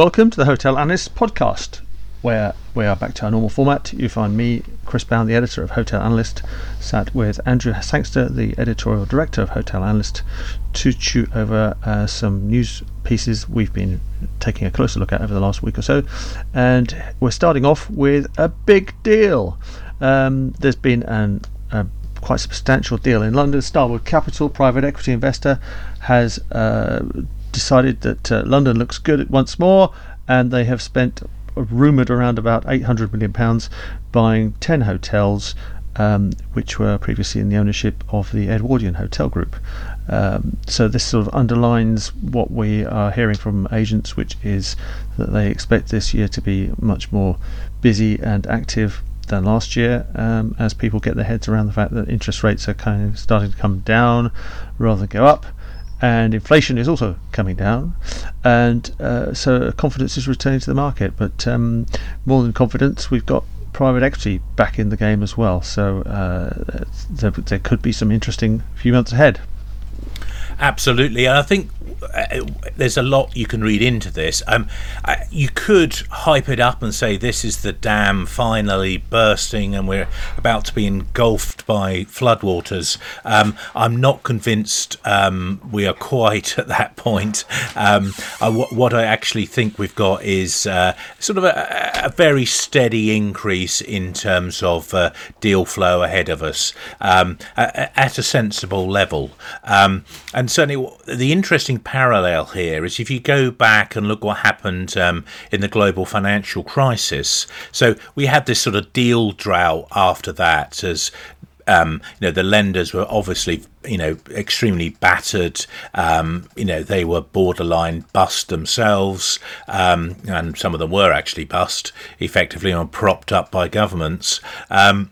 welcome to the Hotel Analyst podcast, where we are back to our normal format. You find me, Chris Bown, the editor of Hotel Analyst, sat with Andrew Sangster, the editorial director of Hotel Analyst, to chew over uh, some news pieces we've been taking a closer look at over the last week or so. And we're starting off with a big deal. Um, there's been an, a quite substantial deal in London. Starwood Capital, private equity investor, has uh, decided that uh, London looks good once more, and they have spent rumoured around about 800 million pounds buying 10 hotels. Um, which were previously in the ownership of the Edwardian Hotel Group. Um, so this sort of underlines what we are hearing from agents, which is that they expect this year to be much more busy and active than last year, um, as people get their heads around the fact that interest rates are kind of starting to come down rather than go up and inflation is also coming down, and uh, so confidence is returning to the market. But um, more than confidence, we've got private equity back in the game as well. So uh, there, there could be some interesting few months ahead. Absolutely, and I think uh, there's a lot you can read into this. Um, you could hype it up and say this is the dam finally bursting and we're about to be engulfed by floodwaters. Um, I'm not convinced um, we are quite at that point. Um, I, what I actually think we've got is uh, sort of a, a, very steady increase in terms of uh, deal flow ahead of us um, at, at, a sensible level. Um, certainly, the interesting parallel here is if you go back and look what happened um, in the global financial crisis. So we had this sort of deal drought after that, as um, you know, the lenders were obviously, you know, extremely battered. Um, you know, they were borderline bust themselves, um, and some of them were actually bust, effectively, and propped up by governments. Um,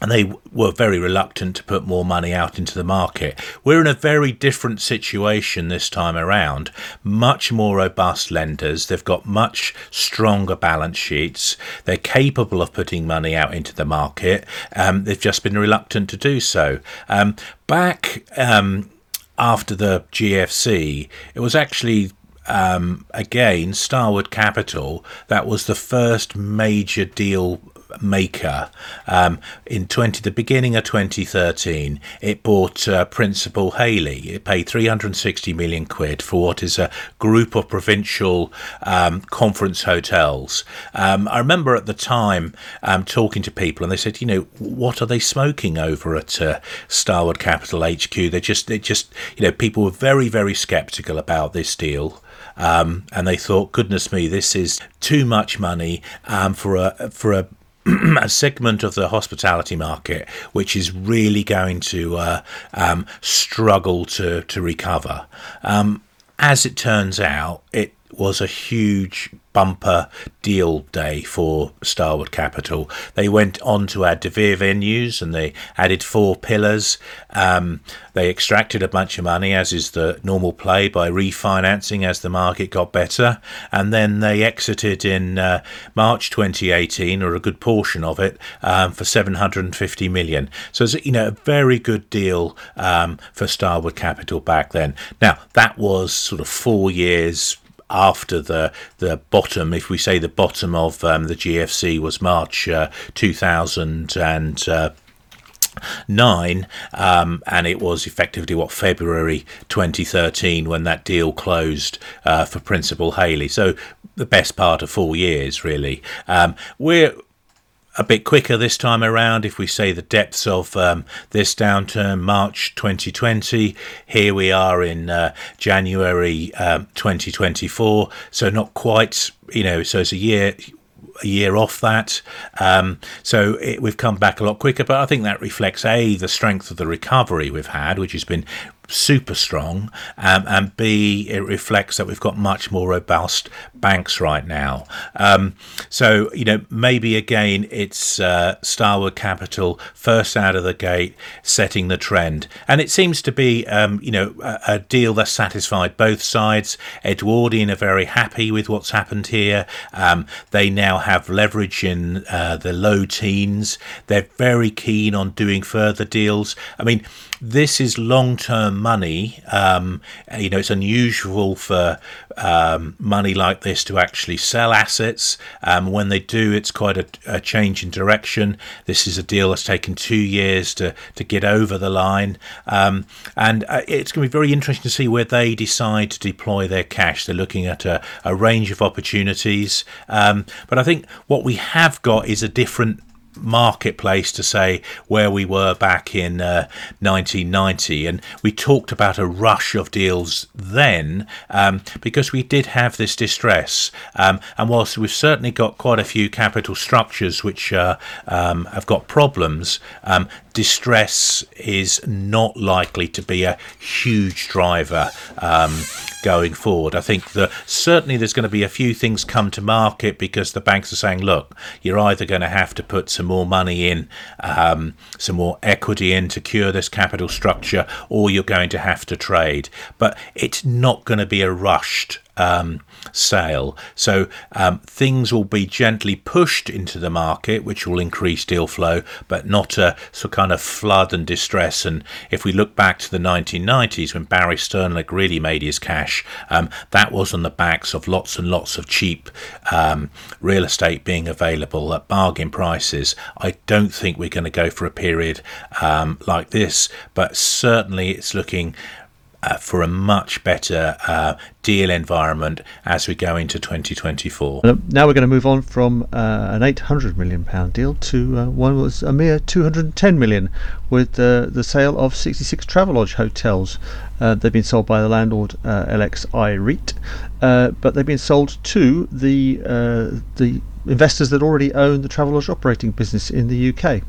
and they were very reluctant to put more money out into the market. We're in a very different situation this time around. Much more robust lenders. They've got much stronger balance sheets. They're capable of putting money out into the market. Um, they've just been reluctant to do so. Um, back um, after the GFC, it was actually um, again, Starwood Capital, that was the first major deal maker. Um, in 20, the beginning of 2013, it bought uh, Principal Hayley. It paid 360 million quid for what is a group of provincial um, conference hotels. Um, I remember at the time um, talking to people, and they said, you know, what are they smoking over at uh, Starwood Capital HQ? They just, they just, you know, people were very, very sceptical about this deal. Um, and they thought, goodness me, this is too much money um, for a for a a segment of the hospitality market which is really going to uh, um, struggle to to recover. Um, as it turns out, it was a huge bumper deal day for Starwood Capital. They went on to add De Vere venues and they added four pillars. Um, they extracted a bunch of money, as is the normal play, by refinancing as the market got better. And then they exited in uh, March 2018, or a good portion of it, um, for 750 million. So it's you know a very good deal um, for Starwood Capital back then. Now that was sort of four years after the the bottom, if we say the bottom of um, the GFC was March uh, 2000 and. Uh, nine, um, and it was effectively what February 2013 when that deal closed uh, for Principal Hayley. So the best part of four years, really. Um, we're a bit quicker this time around. If we say the depths of um, this downturn, March 2020, here we are in uh, January um, 2024. So not quite, you know, so it's a year a year off that. Um, so it, we've come back a lot quicker, but I think that reflects A, the strength of the recovery we've had, which has been super strong, um, and B, it reflects that we've got much more robust banks right now. Um, so, you know, maybe again it's uh, Starwood Capital first out of the gate setting the trend. And it seems to be, um, you know, a, a, deal that satisfied both sides. Edwardian are very happy with what's happened here. Um, they now have leverage in uh, the low teens. They're very keen on doing further deals. I mean, this is long term money. Um, you know, it's unusual for um, money like this to actually sell assets. Um, when they do, it's quite a, a, change in direction. This is a deal that's taken two years to, to get over the line. Um, and uh, it's going to be very interesting to see where they decide to deploy their cash. They're looking at a, a range of opportunities. Um, but I think what we have got is a different marketplace to say where we were back in uh, 1990 and we talked about a rush of deals then um, because we did have this distress. Um, and whilst we've certainly got quite a few capital structures which uh, um, have got problems um, distress is not likely to be a huge driver um, going forward. I think that certainly there's going to be a few things come to market because the banks are saying, look, you're either going to have to put some more money in, um, some more equity in to cure this capital structure, or you're going to have to trade. But it's not going to be a rushed um, sale. So um, things will be gently pushed into the market, which will increase deal flow, but not a sort of kind of flood and distress. And if we look back to the 1990s when Barry Sternlicht really made his cash, um, that was on the backs of lots and lots of cheap um, real estate being available at bargain prices. I don't think we're going to go for a period um, like this, but certainly it's looking uh, for a much better uh, deal environment as we go into 2024. now we're going to move on from uh, an 800 million pound deal to uh, one was a mere 210 million with the sale of 66 Travelodge hotels. Uh, they've been sold by the landlord uh, LXI REIT, but they've been sold to the the investors that already own the Travelodge operating business in the UK.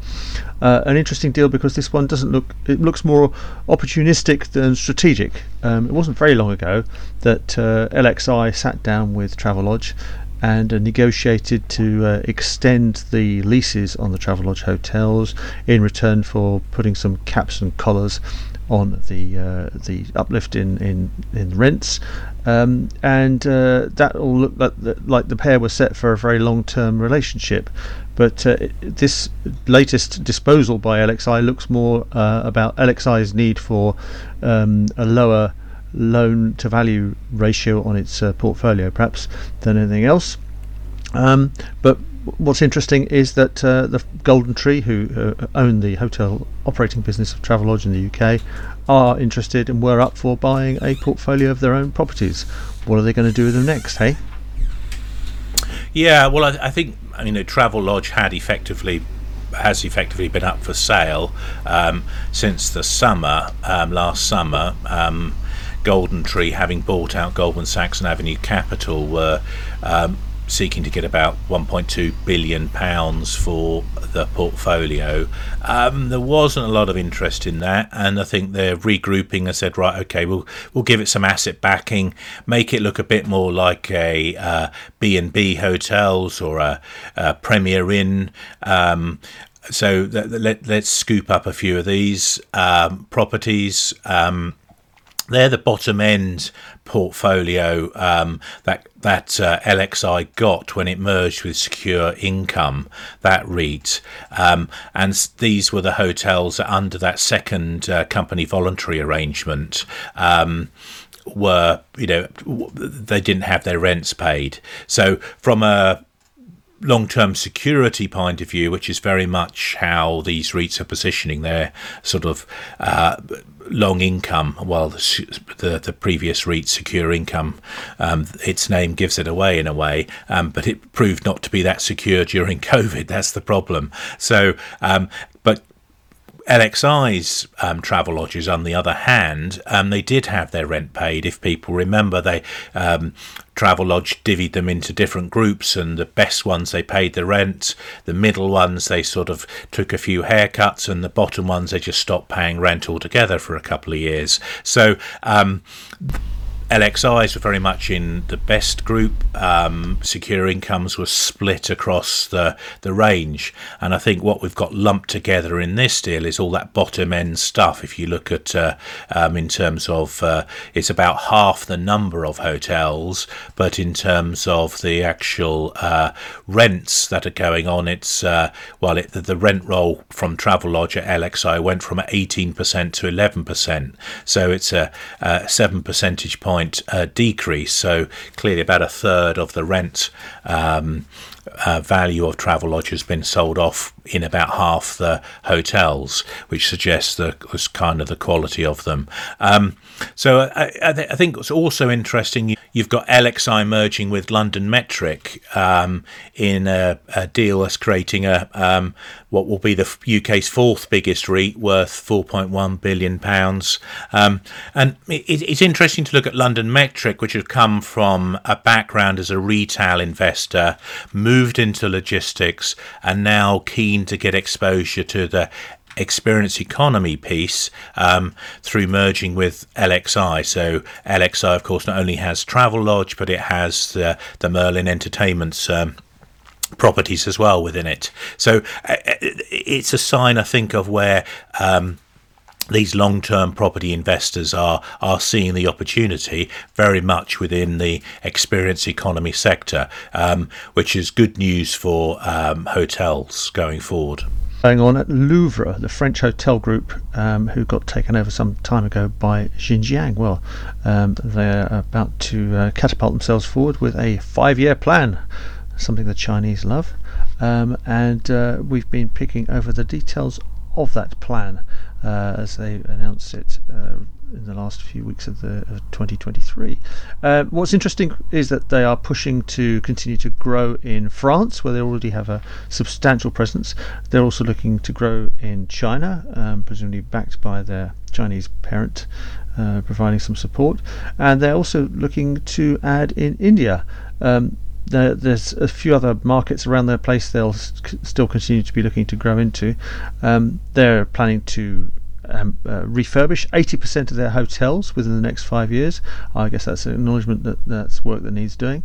Uh, an interesting deal because this one doesn't look it looks more opportunistic than strategic. Um, it wasn't very long ago that uh, LXI sat down with Travelodge and uh, negotiated to uh, extend the leases on the Travelodge hotels in return for putting some caps and collars on the uh, the uplift in in, in rents, um, and uh, that all looked like the, like the pair were set for a very long term relationship. But uh, this latest disposal by LXI looks more uh, about LXI's need for um, a lower loan to value ratio on its uh, portfolio, perhaps, than anything else. Um, but what's interesting is that uh, the GoldenTree, who uh, own the hotel operating business of Travelodge in the UK, are interested and were up for buying a portfolio of their own properties. What are they going to do with them next? Hey. Yeah, well, I, I think I mean, Travelodge had effectively has effectively been up for sale um, since the summer um, last summer. Um, GoldenTree, having bought out Goldman Sachs and Avenue Capital, were um, seeking to get about 1.2 billion pounds for the portfolio. Um, there wasn't a lot of interest in that, and I think they're regrouping and said, right, okay, we'll we'll give it some asset backing, make it look a bit more like a uh, B and B hotels or a, a Premier Inn. Um, so let, us scoop up a few of these um, properties. Um, they're the bottom end portfolio um, that that uh, LXI got when it merged with Secure Income, that REIT, um, and these were the hotels under that second uh, company voluntary arrangement. Um, were you know they didn't have their rents paid so from a long-term security point of view, which is very much how these REITs are positioning their sort of uh, long income. While the, the, the previous REIT, Secure Income, um, its name gives it away in a way, um, but it proved not to be that secure during COVID. That's the problem. So, um, LXI's um, Travelodges, on the other hand, um, they did have their rent paid. If people remember, they um, Travelodge divvied them into different groups, and the best ones they paid the rent, the middle ones they sort of took a few haircuts, and the bottom ones they just stopped paying rent altogether for a couple of years. So um, LXIs were very much in the best group. Um, secure incomes were split across the, the range. And I think what we've got lumped together in this deal is all that bottom end stuff. If you look at, uh, um, in terms of, uh, it's about half the number of hotels, but in terms of the actual uh, rents that are going on, it's, uh, well, it, the, the rent roll from Travelodge at LXI went from 18% to 11%. So it's a, a 7 percentage point point uh, decrease. So clearly, about a third of the rent um, uh, value of Travelodge has been sold off in about half the hotels, which suggests the was kind of the quality of them. Um, so I, I, th- I, think it's also interesting. You've got LXI merging with LondonMetric um, in a, a, deal that's creating a um, what will be the UK's fourth biggest REIT, worth 4.1 billion pounds. Um, and it, it's interesting to look at LondonMetric, which has come from a background as a retail investor, moved into logistics, and now keen to get exposure to the experience economy piece um, through merging with LXI. So LXI, of course, not only has Travelodge, but it has the, the Merlin Entertainment's. Um, properties as well within it so uh, uh, it's a sign i think of where um, these long-term property investors are are seeing the opportunity very much within the experience economy sector, um, which is good news for um, hotels going forward going on at Louvre, the French hotel group um, who got taken over some time ago by Jin Jiang. Well, um, they're about to uh, catapult themselves forward with a five year plan, something the Chinese love. Um, and uh, we've been picking over the details of that plan uh, as they announced it uh, in the last few weeks of the of 2023. Uh, what's interesting is that they are pushing to continue to grow in France, where they already have a substantial presence. They're also looking to grow in China, um, presumably backed by their Chinese parent. Uh, providing some support, and they're also looking to add in India. Um, there, there's a few other markets around their place they'll still continue to be looking to grow into. Um, they're planning to um, uh, refurbish 80% of their hotels within the next five years. I guess that's an acknowledgement that that's work that needs doing.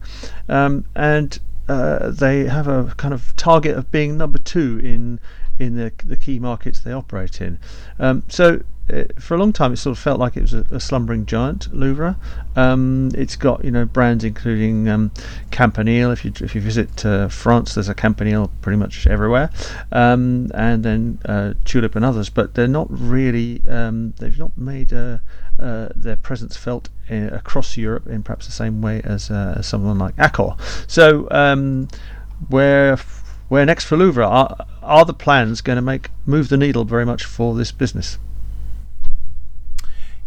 Um, and uh, they have a kind of target of being number two in in the, the key markets they operate in. Um, so it, for a long time, it sort of felt like it was a, a slumbering giant, Louvre. Um, it's got you know brands including um, Campanile. If you if you visit uh, France, there's a Campanile pretty much everywhere, um, and then uh, Tulip and others. But they're not really. Um, they've not made uh, uh their presence felt uh, across Europe in perhaps the same way as, uh, someone like Accor. So um, where where next for Louvre are the plans going to make move the needle very much for this business?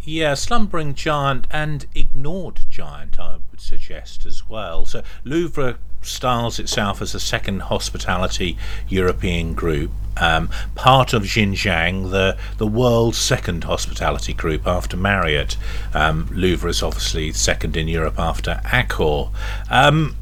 Yeah, slumbering giant and ignored giant, I would suggest as well. So Louvre styles itself as a second hospitality European group, um, part of Jin Jiang, the the world's second hospitality group after Marriott. Um, Louvre is obviously second in Europe after Accor. Um,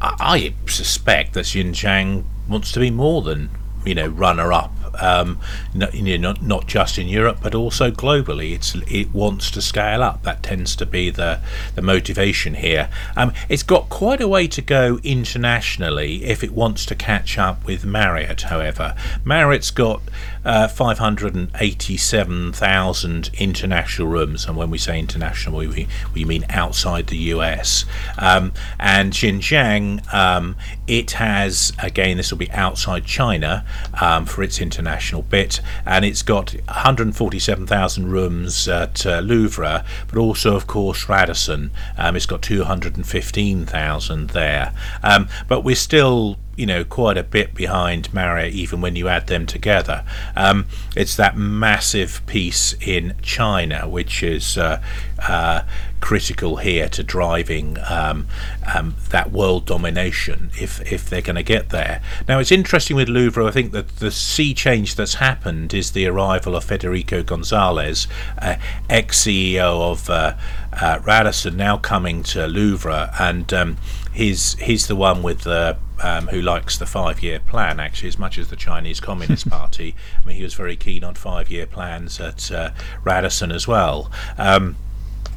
I, I suspect that Jin Jiang wants to be more than you know runner up um, not, you know, not, not just in Europe but also globally. It's it wants to scale up. That tends to be the the motivation here. Um, it's got quite a way to go internationally if it wants to catch up with Marriott. However, Marriott's got uh, 587,000 international rooms, and when we say international, we we mean outside the US. Um, and Jin Jiang, um, it has again this will be outside China um, for its international bit, and it's got 147,000 rooms at uh, Louvre, but also, of course, Radisson. Um, it's got 215,000 there. Um, but we're still you know quite a bit behind Marriott even when you add them together. Um, it's that massive piece in China which is uh, uh, critical here to driving um, um, that world domination if if they're going to get there. Now it's interesting with Louvre. I think that the sea change that's happened is the arrival of Federico Gonzalez, uh, ex CEO of uh, uh, Radisson, now coming to Louvre, and um, he's he's the one with the um, who likes the five year plan actually as much as the Chinese Communist Party. I mean, he was very keen on five year plans at uh, Radisson as well. Um,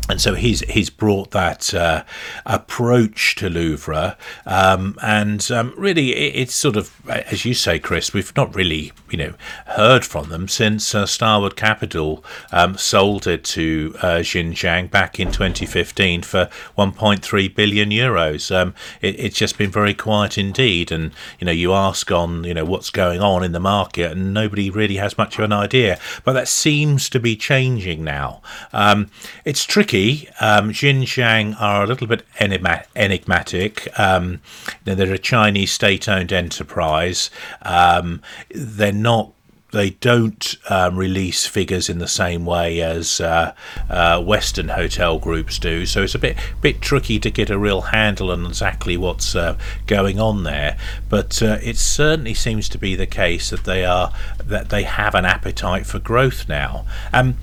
and so he's he's brought that uh, approach to Louvre, um, and um, really it, it's sort of as you say, Chris. We've not really you know heard from them since uh, Starwood Capital um, sold it to uh, Jin Jiang back in 2015 for 1.3 billion euros. Um, it, it's just been very quiet indeed, and you know you ask on you know what's going on in the market, and nobody really has much of an idea. But that seems to be changing now. Um, it's tricky um, Jin Jiang are a little bit enigmatic. Um, they're a Chinese state-owned enterprise. Um, they're not they don't um, release figures in the same way as uh, uh, Western hotel groups do. So it's a bit bit tricky to get a real handle on exactly what's uh, going on there. But uh, it certainly seems to be the case that they are that they have an appetite for growth now. Um,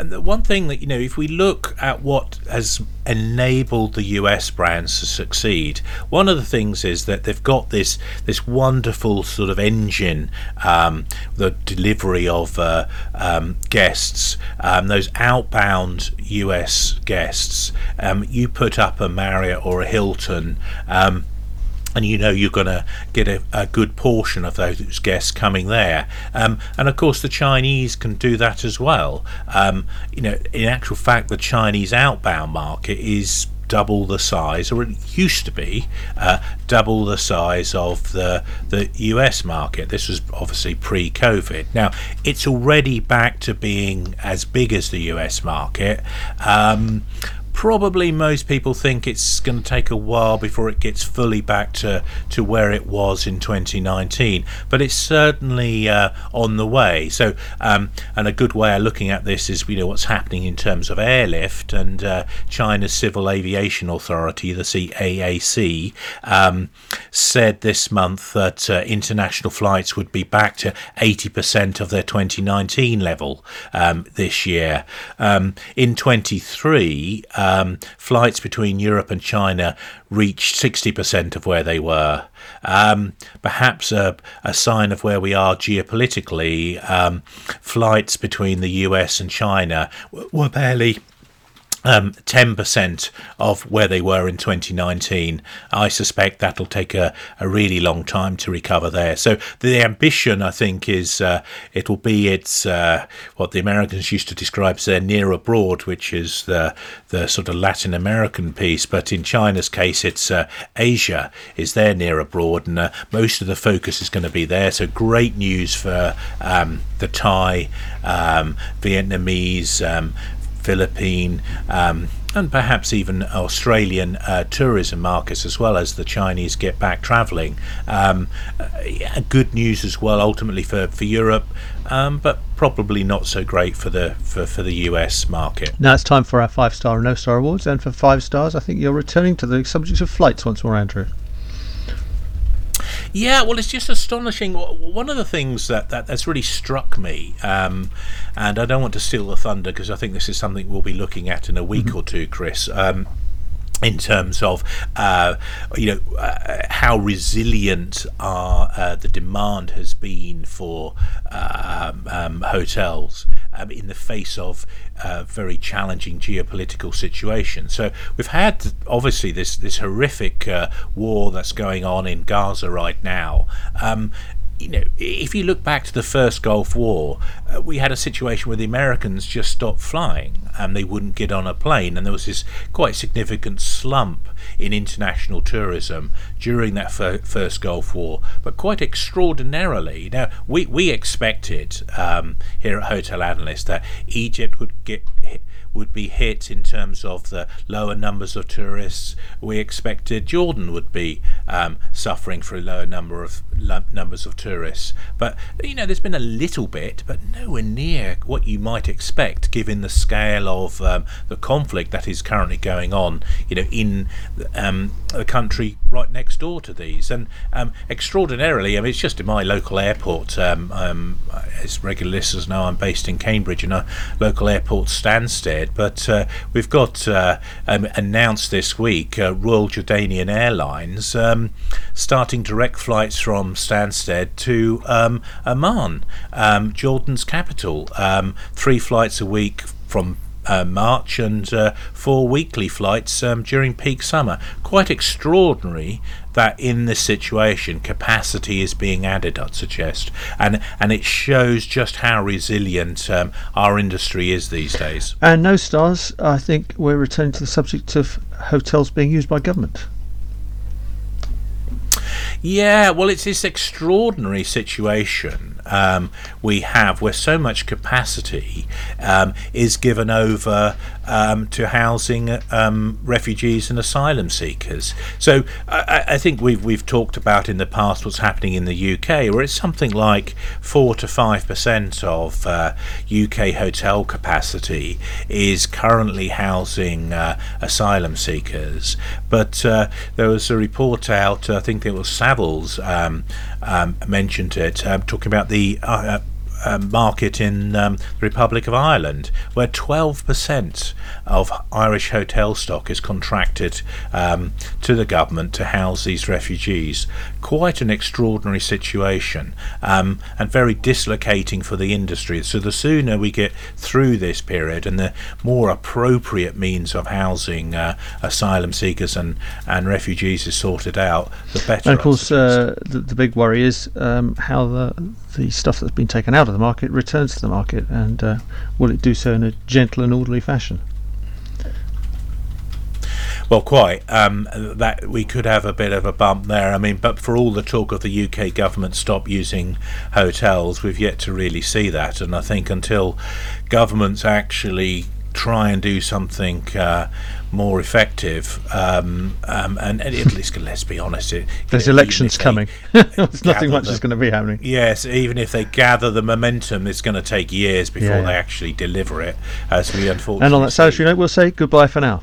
and the one thing that you know, if we look at what has enabled the US brands to succeed, one of the things is that they've got this this wonderful sort of engine, um, the delivery of uh, um, guests, um, those outbound US guests. Um, you put up a Marriott or a Hilton um, and you know you're going to get a, a, good portion of those guests coming there. Um, and of course, the Chinese can do that as well. Um, you know, in actual fact, the Chinese outbound market is double the size, or it used to be uh, double the size of the the US market. This was obviously pre-COVID. Now it's already back to being as big as the US market. Um, probably most people think it's going to take a while before it gets fully back to, to where it was in 2019, but it's certainly uh, on the way. So, um, and a good way of looking at this is you know what's happening in terms of airlift and uh, China's Civil Aviation Authority, the CAAC, um, said this month that uh, international flights would be back to 80% of their 2019 level um, this year. Um, in 23 um, flights between Europe and China reached 60% of where they were. Um, perhaps a, a, sign of where we are geopolitically. Um, flights between the US and China were barely um, 10% of where they were in 2019. I suspect that'll take a, a really long time to recover there. So the ambition, I think, is uh, it'll be its uh, what the Americans used to describe as their near abroad, which is the the sort of Latin American piece. But in China's case, it's uh, Asia is their near abroad, and uh, most of the focus is going to be there. So great news for um, the Thai, um, Vietnamese, um, Philippine, um, and perhaps even Australian uh, tourism markets as well as the Chinese get back travelling. Um, uh, good news as well, ultimately for for Europe, um, but probably not so great for the for, for the US market. Now it's time for our five star and no star awards, and for five stars, I think you're returning to the subject of flights once more, Andrew. Yeah, well, it's just astonishing. One of the things that, that that's really struck me, um, and I don't want to steal the thunder because I think this is something we'll be looking at in a week mm-hmm. or two, Chris. Um, in terms of uh, you know uh, how resilient our, uh, the demand has been for um, um, hotels um, in the face of uh, very challenging geopolitical situation. So we've had obviously this this horrific uh, war that's going on in Gaza right now, um, you know, if you look back to the first Gulf War, uh, we had a situation where the Americans just stopped flying and they wouldn't get on a plane, and there was this quite significant slump in international tourism during that fir- first Gulf War. But quite extraordinarily, now we we expected um, here at Hotel Analyst that Egypt would get would be hit in terms of the lower numbers of tourists. We expected Jordan would be um, suffering for a lower number of numbers of tourists. But you know, there's been a little bit, but nowhere near what you might expect, given the scale of um, the conflict that is currently going on. You know, in um, the country right next door to these, and um, extraordinarily, I mean, it's just in my local airport. Um, um, as regular listeners know, I'm based in Cambridge, and a local airport But uh, we've got uh, um, announced this week uh, Royal Jordanian Airlines um, starting direct flights from Stansted to um, Amman, um, Jordan's capital. Um, three flights a week from uh, March and uh, four weekly flights um, during peak summer. Quite extraordinary that in this situation capacity is being added, I'd suggest, and and it shows just how resilient um, our industry is these days. And no stars, I think we're returning to the subject of hotels being used by government. Yeah, well, it's this extraordinary situation um, we have where so much capacity um, is given over um, to housing um, refugees and asylum seekers. So I, I, think we've we've talked about in the past what's happening in the UK, where it's something like four to five percent of uh, UK hotel capacity is currently housing uh, asylum seekers. But uh, there was a report out, I think it was Savills um, um, mentioned it, um, talking about the uh, um, market in um, the Republic of Ireland, where 12% of Irish hotel stock is contracted um, to the government to house these refugees. Quite an extraordinary situation um, and very dislocating for the industry. So, the sooner we get through this period and the more appropriate means of housing uh, asylum seekers and, and refugees is sorted out, the better. And of course, uh, the, the big worry is um, how the, the stuff that's been taken out of the market returns to the market, and uh, will it do so in a gentle and orderly fashion? Well, quite. Um, that we could have a bit of a bump there. I mean, but for all the talk of the UK government stop using hotels, we've yet to really see that. And I think until governments actually try and do something uh, more effective. Um, um, and, and, at least, let's be honest, it, there's elections coming. there's nothing much the, is going to be happening. Yes, even if they gather the momentum, it's going to take years before yeah, yeah. they actually deliver it. As we unfortunately. And on that salutary note, we'll say goodbye for now.